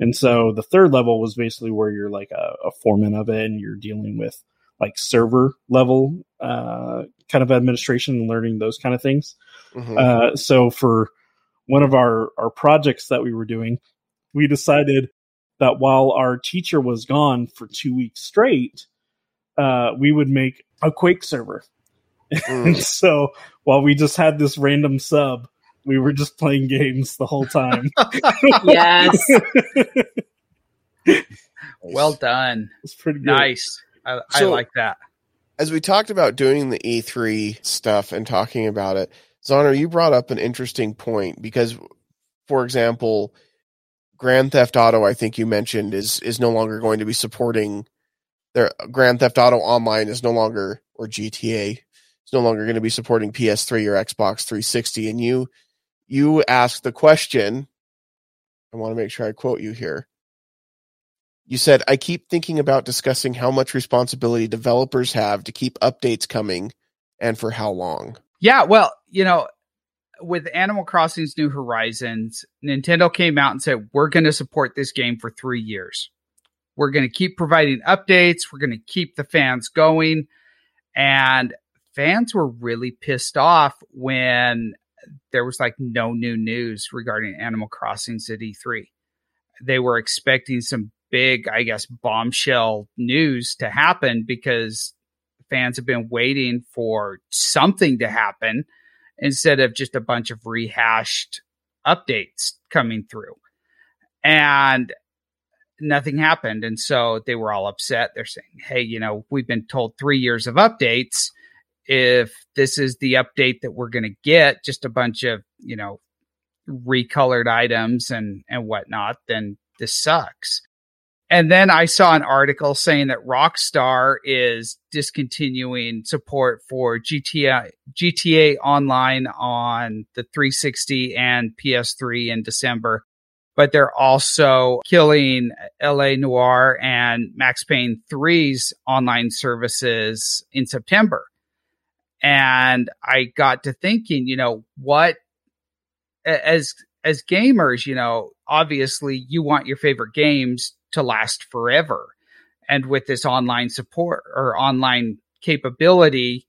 And so the third level was basically where you're like a, a foreman of it, and you're dealing with like server level uh, kind of administration and learning those kind of things. Mhm. Uh, so for one of our our projects that we were doing, we decided that while our teacher was gone for two weeks straight, uh, we would make a Quake server. And Mm. so while we just had this random sub, we were just playing games the whole time. Yes. Well done. it's pretty good. Nice. I, I like that. as we talked about doing the E3 stuff and talking about it, Zoner, you brought up an interesting point because, for example, Grand Theft Auto, I think you mentioned, is is no longer going to be supporting their Grand Theft Auto Online is no longer or GTA is no longer going to be supporting PS3 or Xbox 360. And you you asked the question. I want to make sure I quote you here. You said, I keep thinking about discussing how much responsibility developers have to keep updates coming and for how long. Yeah, well, you know, with Animal Crossing's New Horizons, Nintendo came out and said, we're going to support this game for three years. We're going to keep providing updates. We're going to keep the fans going. And fans were really pissed off when there was like no new news regarding Animal Crossing at E3. They were expecting some big, I guess, bombshell news to happen because fans have been waiting for something to happen instead of just a bunch of rehashed updates coming through. And nothing happened. And so they were all upset. They're saying, Hey, you know, we've been told three years of updates. If this is the update that we're going to get, just a bunch of, you know, recolored items and, and whatnot, then this sucks. And then I saw an article saying that Rockstar is discontinuing support for GTA GTA Online on the 360 and PS3 in December but they're also killing LA Noire and Max Payne 3's online services in September. And I got to thinking, you know, what as as gamers, you know, obviously you want your favorite games to last forever. And with this online support or online capability,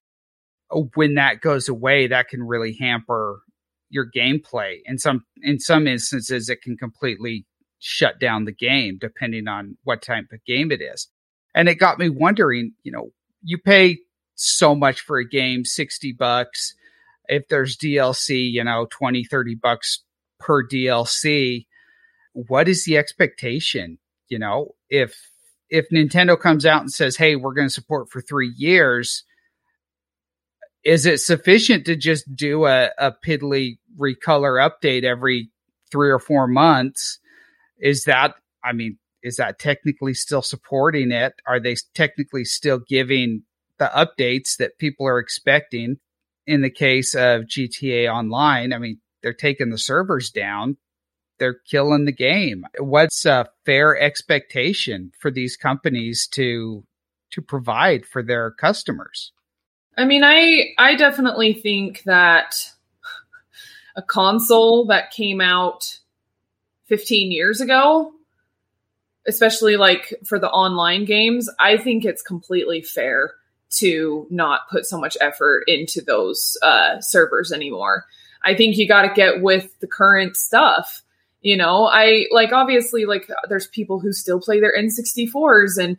when that goes away, that can really hamper your gameplay. In some in some instances, it can completely shut down the game depending on what type of game it is. And it got me wondering, you know, you pay so much for a game, 60 bucks. If there's DLC, you know, 20, 30 bucks per DLC, what is the expectation? You know, if if Nintendo comes out and says, "Hey, we're going to support for 3 years," is it sufficient to just do a, a piddly recolor update every three or four months? Is that, I mean, is that technically still supporting it? Are they technically still giving the updates that people are expecting? In the case of GTA Online, I mean, they're taking the servers down. They're killing the game. What's a fair expectation for these companies to to provide for their customers? I mean, I I definitely think that a console that came out 15 years ago, especially like for the online games, I think it's completely fair to not put so much effort into those uh, servers anymore. I think you got to get with the current stuff. You know, I like obviously like there's people who still play their N64s and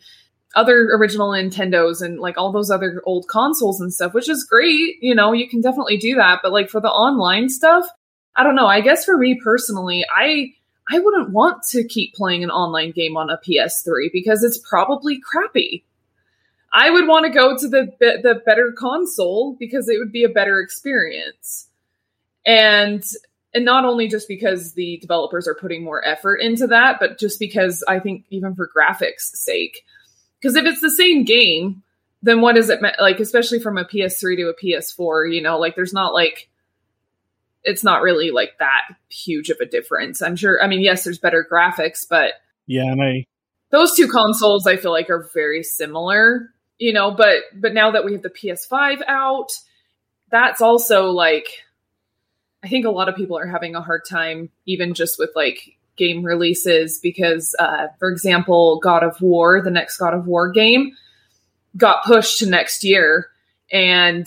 other original Nintendos and like all those other old consoles and stuff, which is great. You know, you can definitely do that. But like for the online stuff, I don't know. I guess for me personally, I I wouldn't want to keep playing an online game on a PS3 because it's probably crappy. I would want to go to the the better console because it would be a better experience. And and not only just because the developers are putting more effort into that, but just because I think even for graphics sake, because if it's the same game, then what is it like? Especially from a PS3 to a PS4, you know, like there's not like it's not really like that huge of a difference. I'm sure. I mean, yes, there's better graphics, but yeah, and I those two consoles I feel like are very similar, you know. But but now that we have the PS5 out, that's also like I think a lot of people are having a hard time, even just with like game releases because, uh, for example, God of War, the next God of War game, got pushed to next year and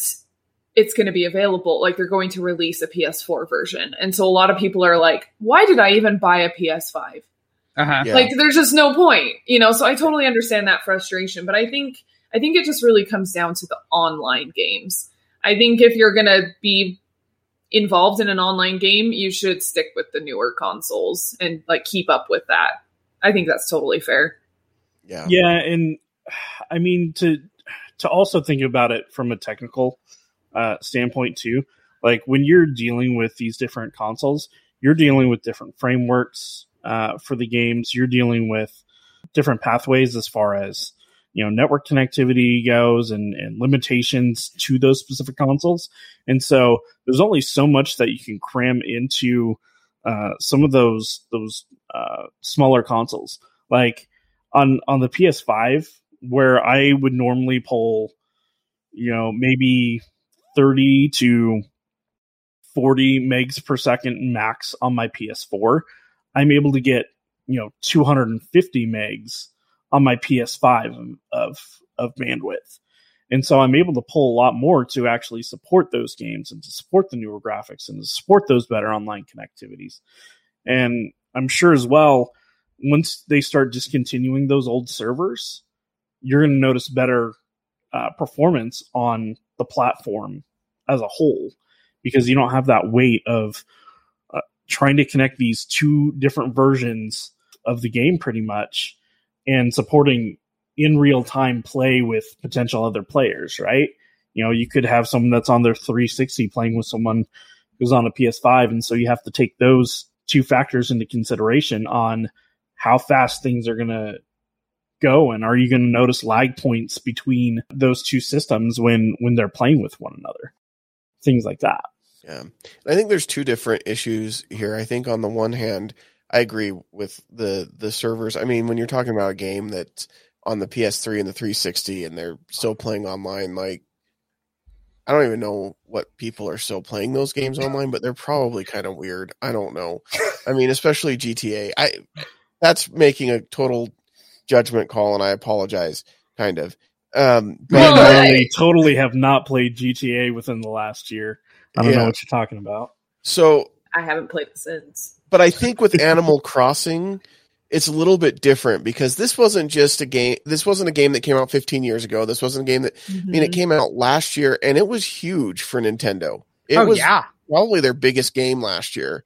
it's going to be available. Like they're going to release a PS4 version. And so a lot of people are like, why did I even buy a PS5? Uh-huh. Yeah. Like there's just no point, you know? So I totally understand that frustration, but I think, I think it just really comes down to the online games. I think if you're going to be involved in an online game, you should stick with the newer consoles and like keep up with that. I think that's totally fair. Yeah. Yeah, and I mean to to also think about it from a technical uh, standpoint too. Like when you're dealing with these different consoles, you're dealing with different frameworks uh, for the games. You're dealing with different pathways as far as you know network connectivity goes and, and limitations to those specific consoles. And so there's only so much that you can cram into uh, some of those those uh, smaller consoles. Like on on the ps5 where i would normally pull you know maybe 30 to 40 megs per second max on my ps4 i'm able to get you know 250 megs on my PS5 of of bandwidth. And so I'm able to pull a lot more to actually support those games and to support the newer graphics and to support those better online connectivities. And I'm sure as well, once they start discontinuing those old servers, you're going to notice better uh, performance on the platform as a whole because you don't have that weight of uh, trying to connect these two different versions of the game pretty much and supporting in real time play with potential other players, right? You know, you could have someone that's on their 360 playing with someone who's on a PS5 and so you have to take those two factors into consideration on how fast things are going to go and are you going to notice lag points between those two systems when when they're playing with one another things like that Yeah. I think there's two different issues here. I think on the one hand, I agree with the the servers. I mean, when you're talking about a game that's on the PS3 and the 360 and they're still playing online, like I don't even know what people are still playing those games online, but they're probably kind of weird. I don't know. I mean, especially GTA. I that's making a total judgment call and I apologize kind of. Um but Well, I I- totally, totally have not played GTA within the last year. I don't Yeah. know what you're talking about. so I haven't played it since. But I think with Animal Crossing, it's a little bit different because this wasn't just a game. This wasn't a game that came out 15 years ago. This wasn't a game that I mean Mm-hmm. it came out last year and it was huge for Nintendo. It oh was yeah. probably their biggest game last year.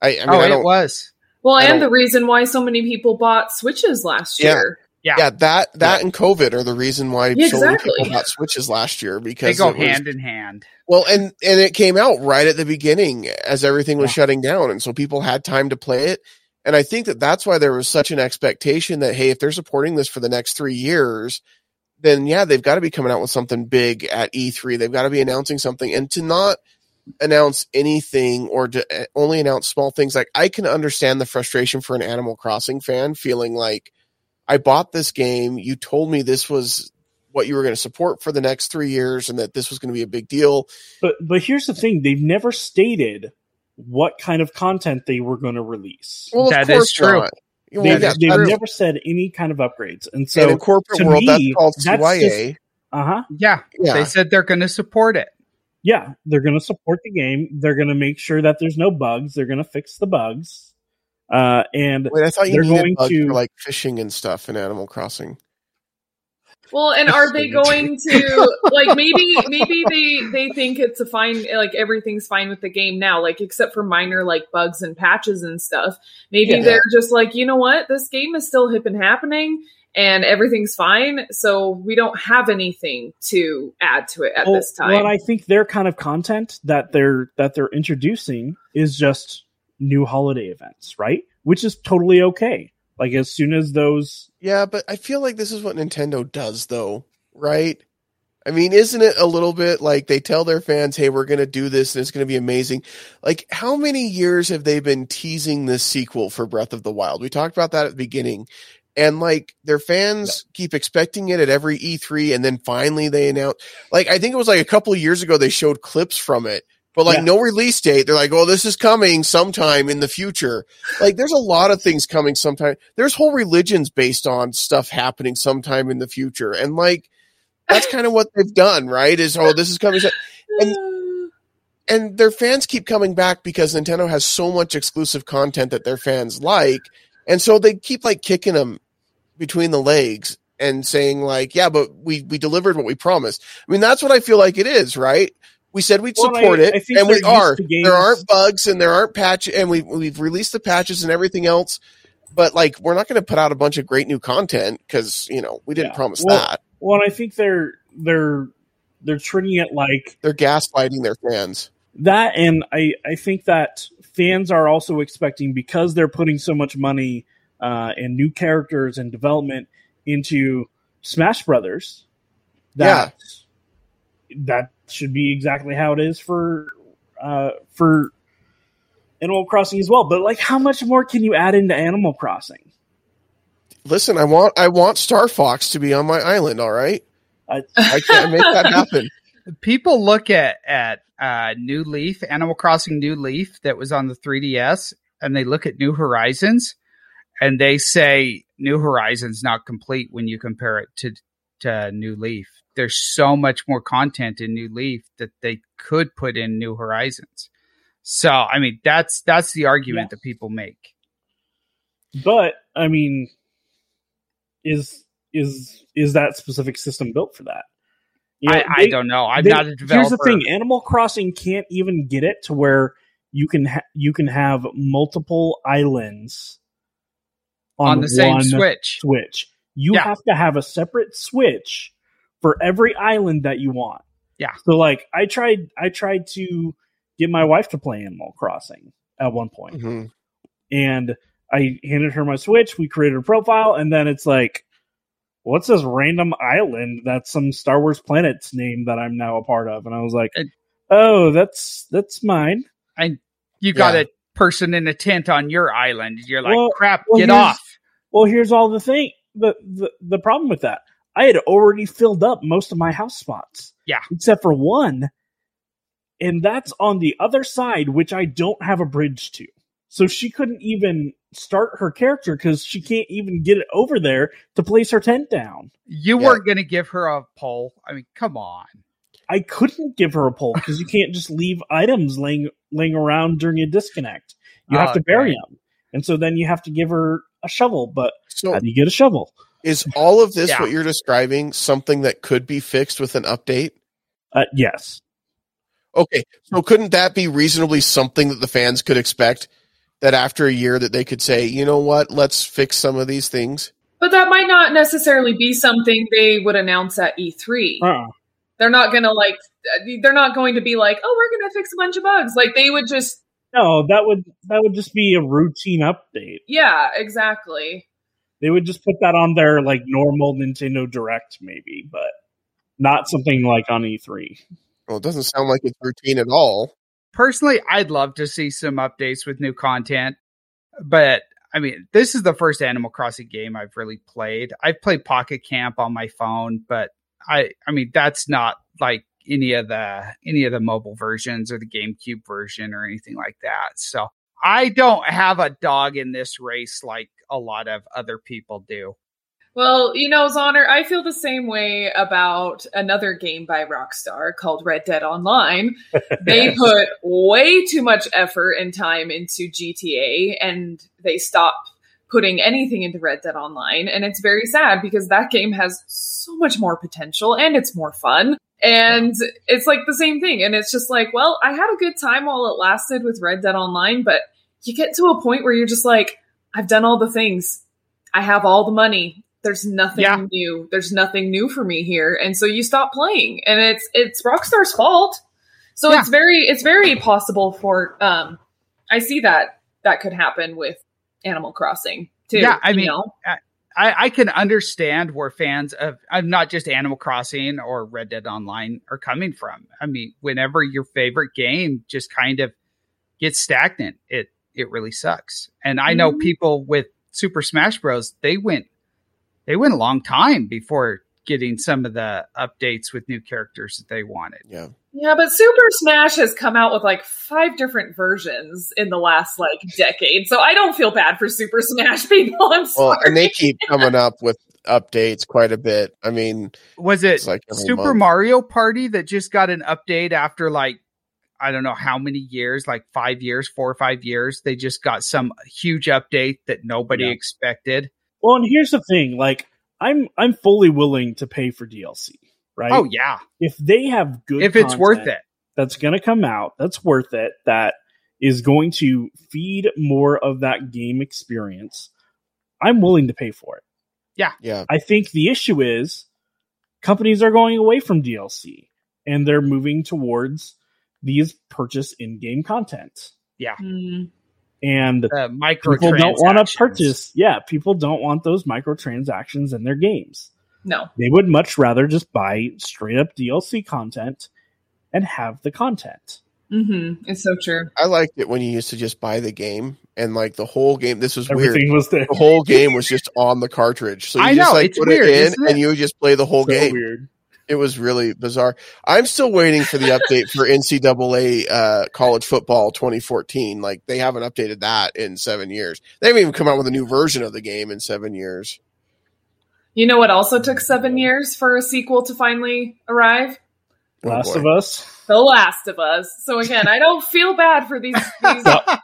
I, I mean, oh, I it don't. was. Well, and the reason why so many people bought Switches last Yeah. year. Yeah. Yeah, that that and COVID are the reason why Yeah, so many people got Switches last year because They go was- hand in hand. Well, and and it came out right at the beginning as everything was Yeah. shutting down, and so people had time to play it. And I think that that's why there was such an expectation that hey, if they're supporting this for the next three years, then yeah, they've got to be coming out with something big at E3. They've got to be announcing something, and to not announce anything or to uh, only announce small things, like I can understand the frustration for an Animal Crossing fan feeling like I bought this game, you told me this was what you were going to support for the next three years, and that this was going to be a big deal. But but here's the thing: they've never stated what kind of content they were going to release. Well, of That is course true. not. Well, They've, yeah, they've that's- never said any kind of upgrades, and and so in corporate to world, me, that's called that's CYA. uh huh, Yeah. yeah, They said they're going to support it. yeah, they're going to support the game. They're going to make sure that there's no bugs. They're going to fix the bugs, uh, and Wait, I thought you they're needed going bugs to- for like fishing and stuff in Animal Crossing. Well, and are they going to like maybe maybe they they think it's a fine like everything's fine with the game now, like except for minor like bugs and patches and stuff. Maybe Yeah. they're just like, you know what, this game is still hip and happening and everything's fine, so we don't have anything to add to it at Well, this time. Well, I think their kind of content that they're that they're introducing is just new holiday events, right? Which is totally okay. Like as soon as those Yeah, but I feel like this is what Nintendo does, though, right? I mean, isn't it a little bit like they tell their fans, "Hey, we're going to do this, and it's going to be amazing." Like, how many years have they been teasing this sequel for Breath of the Wild? We talked about that at the beginning, and like their fans keep expecting it at every E3, and then finally they announce. Like, I think it was like a couple of years ago they showed clips from it, but like Yeah. no release date. They're like, "Oh, this is coming sometime in the future." Like, there's a lot of things coming sometime. There's whole religions based on stuff happening sometime in the future, and like that's kind of what they've done, right? Is oh, this is coming. so- and their fans keep coming back because Nintendo has so much exclusive content that their fans like, and so they keep like kicking them between the legs and saying like, "Yeah, but we we delivered what we promised." I mean, that's what I feel like it is, right? We said we'd Well, support I- it, I and we are. There aren't bugs and there aren't patches, and we we've released the patches and everything else. But like, we're not going to put out a bunch of great new content because you know we didn't Yeah. promise Well- that. well, I think they're they're they're treating it like They're gaslighting their fans. that and I, I think that fans are also expecting because they're putting so much money uh, and new characters and development into Smash Brothers that that should be exactly how it is for uh, for Animal Crossing as well. But like, how much more can you add into Animal Crossing? Listen, I want I want Star Fox to be on my island. All right, I- I can't make that happen. People look at at uh, New Leaf, Animal Crossing New Leaf, that was on the 3DS, and they look at New Horizons, and they say New Horizons not complete when you compare it to to New Leaf. There's so much more content in New Leaf that they could put in New Horizons. So, I mean, that's that's the argument Yeah. that people make. But I mean, is is is that specific system built for that? You know, I, I don't know. I'm they- not a developer. Here's the thing: Animal Crossing can't even get it to where you can ha- you can have multiple islands on, the same Switch. Switch. You Yeah. have to have a separate Switch for every island that you want. Yeah. So like I tried I tried to get my wife to play Animal Crossing at one point. Mhm. And I handed her my Switch, we created a profile, and then it's like What's this random island that's some Star Wars planet's name that I'm now a part of? And I was like, Oh, that's that's mine. And you got Yeah. a person in a tent on your island. You're like, Well- crap, well, get here's- off. Well, here's all the thing. The, the the problem with that, I had already filled up most of my house spots. Yeah. except for one, and that's on the other side, which I don't have a bridge to. So she couldn't even start her character because she can't even get it over there to place her tent down. You Yeah. weren't going to give her a pole. I mean, come on. I couldn't give her a pole because you can't just leave items laying laying around during a disconnect. You have to bury Okay. them, and so then you have to give her a shovel. But So how do you get a shovel? Is all of this Yeah. what you're describing something that could be fixed with an update? Uh, yes. Okay, so couldn't that be reasonably something that the fans could expect? That after a year, that they could say, you know what, let's fix some of these things. But that might not necessarily be something they would announce at E3. Uh-uh. They're not going to like they're not going to be like, "Oh, we're going to fix a bunch of bugs." Like they would just No, that would that would just be a routine update. yeah, exactly. They would just put that on their like normal Nintendo Direct, maybe, but not something like on E E3. Well, it doesn't sound like it's routine at all. Personally, I'd love to see some updates with new content, but I mean, this is the first Animal Crossing game I've really played. I've played Pocket Camp on my phone, but I, I mean, that's not like any of the any of the mobile versions or the GameCube version or anything like that. So I don't have a dog in this race like a lot of other people do. Well, you know, Zonner, I feel the same way about another game by Rockstar called Red Dead Online. They put way too much effort and time into GTA and they stopped putting anything into Red Dead Online. And it's very sad because that game has so much more potential and it's more fun. And it's like the same thing. And it's just like, well, I had a good time while it lasted with Red Dead Online, but you get to a point where you're just like, I've done all the things. I have all the money. There's nothing Yeah. new. There's nothing new for me here. And so you stop playing. And it's it's Rockstar's fault. So Yeah. it's very it's very possible for um I see that that could happen with Animal Crossing too. Yeah, I mean, know? I, I can understand where fans of, of not just Animal Crossing or Red Dead Online are coming from. I mean, whenever your favorite game just kind of gets stagnant, it it really sucks. And I know Mhm. people with Super Smash Bros. They went they went a long time before getting some of the updates with new characters that they wanted. Yeah. Yeah, but Super Smash has come out with like five different versions in the last like decade. So I don't feel bad for Super Smash people. I'm sorry. Well, and they keep coming up with updates quite a bit. I mean, Was it like Super month. Mario Party that just got an update after like I don't know how many years, like five years, four or five years. They just got some huge update that nobody Yeah. expected. Well, and here's the thing: like, I'm I'm fully willing to pay for DLC, right? Oh yeah, if they have good, if it's worth it. that's going to come out, that's worth it. That is going to feed more of that game experience. I'm willing to pay for it. Yeah. yeah. I think the issue is companies are going away from DLC and they're moving towards these purchase in-game content. Hmm. And The micro people don't want to purchase. Yeah, people don't want those microtransactions in their games. no. They would much rather just buy straight up DLC content and have the content. hmm It's so true. I liked it when you used to just buy the game and like the whole game. This was weird. Was there. The whole game was just on the cartridge, so you I just know, like it's put weird, it in it? and you would just play the whole So game. weird. It was really bizarre. I'm still waiting for the update for NCAA uh, college football 2014. Like they haven't updated that in seven years. They haven't even come out with a new version of the game in seven years. You know what also took seven years for a sequel to finally arrive? Oh, Last boy. of Us. The Last of Us. So again, I don't feel bad for these, these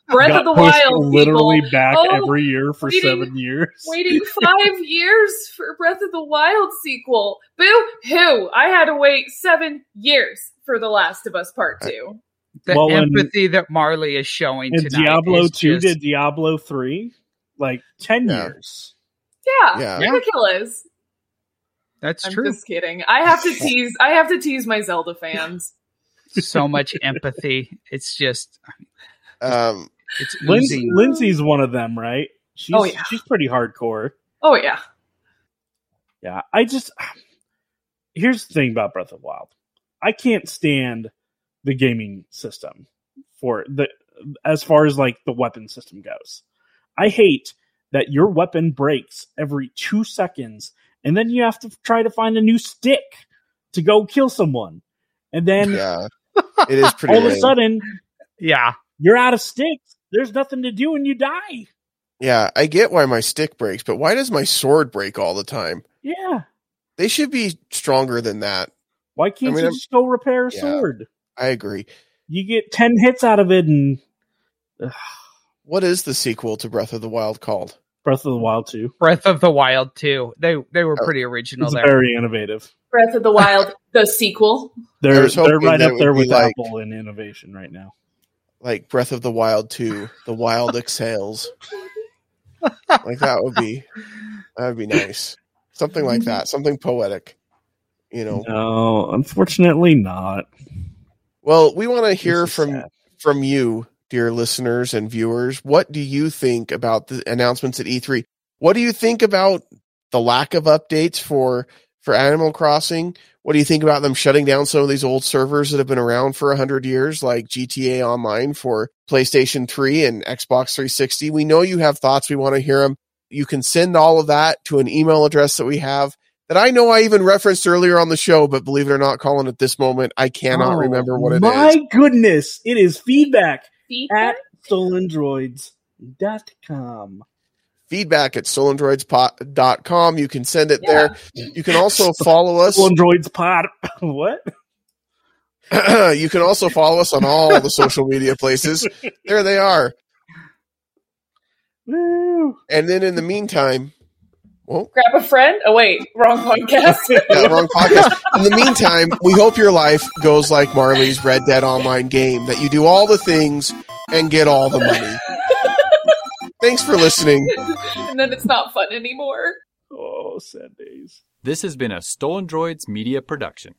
Breath got of the pushed Wild literally people back Oh, every year for waiting- seven years. waiting five years for Breath of the Wild sequel. Boo hoo! I had to wait seven years for The Last of Us Part uh, Two. The Well, and- empathy that Marley is showing And tonight. Diablo is two just- did Diablo three. like ten Yeah. years. Yeah, Yeah. Yeah. ridiculous. That's I'm true. just kidding. I have to tease. I have to tease my Zelda fans. So much empathy. It's just Um, it's Lindsay. Lindsay's one of them, right? She's Oh, yeah. she's pretty hardcore. Oh yeah, Yeah, I just here's the thing about Breath of the Wild. I can't stand the gaming system for the as far as like the weapon system goes. I hate that your weapon breaks every two seconds, and then you have to try to find a new stick to go kill someone, and then yeah, it is pretty. all of a sudden Yeah. you're out of sticks. There's nothing to do, and you die. Yeah, I get why my stick breaks, but why does my sword break all the time? Yeah, They should be stronger than that. why can't mean, you I'm- just go repair a Yeah. sword? I agree. You get ten hits out of it, and What is the sequel to Breath of the Wild called? Breath of the Wild 2. Breath of the Wild Two. They they were Oh, pretty original It's there. very innovative. Breath of the Wild, the sequel. They're they're right up there with like- Apple in innovation right now. Like Breath of the Wild 2, The Wild Exhales. like that would be that would be nice. Something like that, something poetic. You know. No, unfortunately not. Well, we want to hear from sad. from you, dear listeners and viewers. What do you think about the announcements at E3? What do you think about the lack of updates for for Animal Crossing? What do you think about them shutting down some of these old servers that have been around for 100 years like GTA Online for PlayStation 3 and Xbox 360? We know you have thoughts, we want to hear them. You can send all of that to an email address that we have that I know I even referenced earlier on the show, but believe it or not, Colin, at this moment, I cannot Oh, remember what it is. My goodness, it is feedback Feedback? at stolendroids.com. feedback at solandroidspot.com. You can send it Yeah. there. You can also follow us. Stolen Pod. what? you can also follow us on all the social media places. There they are. Woo. And then in the meantime, well, Grab a friend? Oh, wait, wrong podcast. that wrong podcast. In the meantime, we hope your life goes like Marley's Red Dead Online game, that you do all the things and get all the money. Thanks for listening. and then it's not fun anymore. Oh, sad days. This has been a Stolen Droids media production.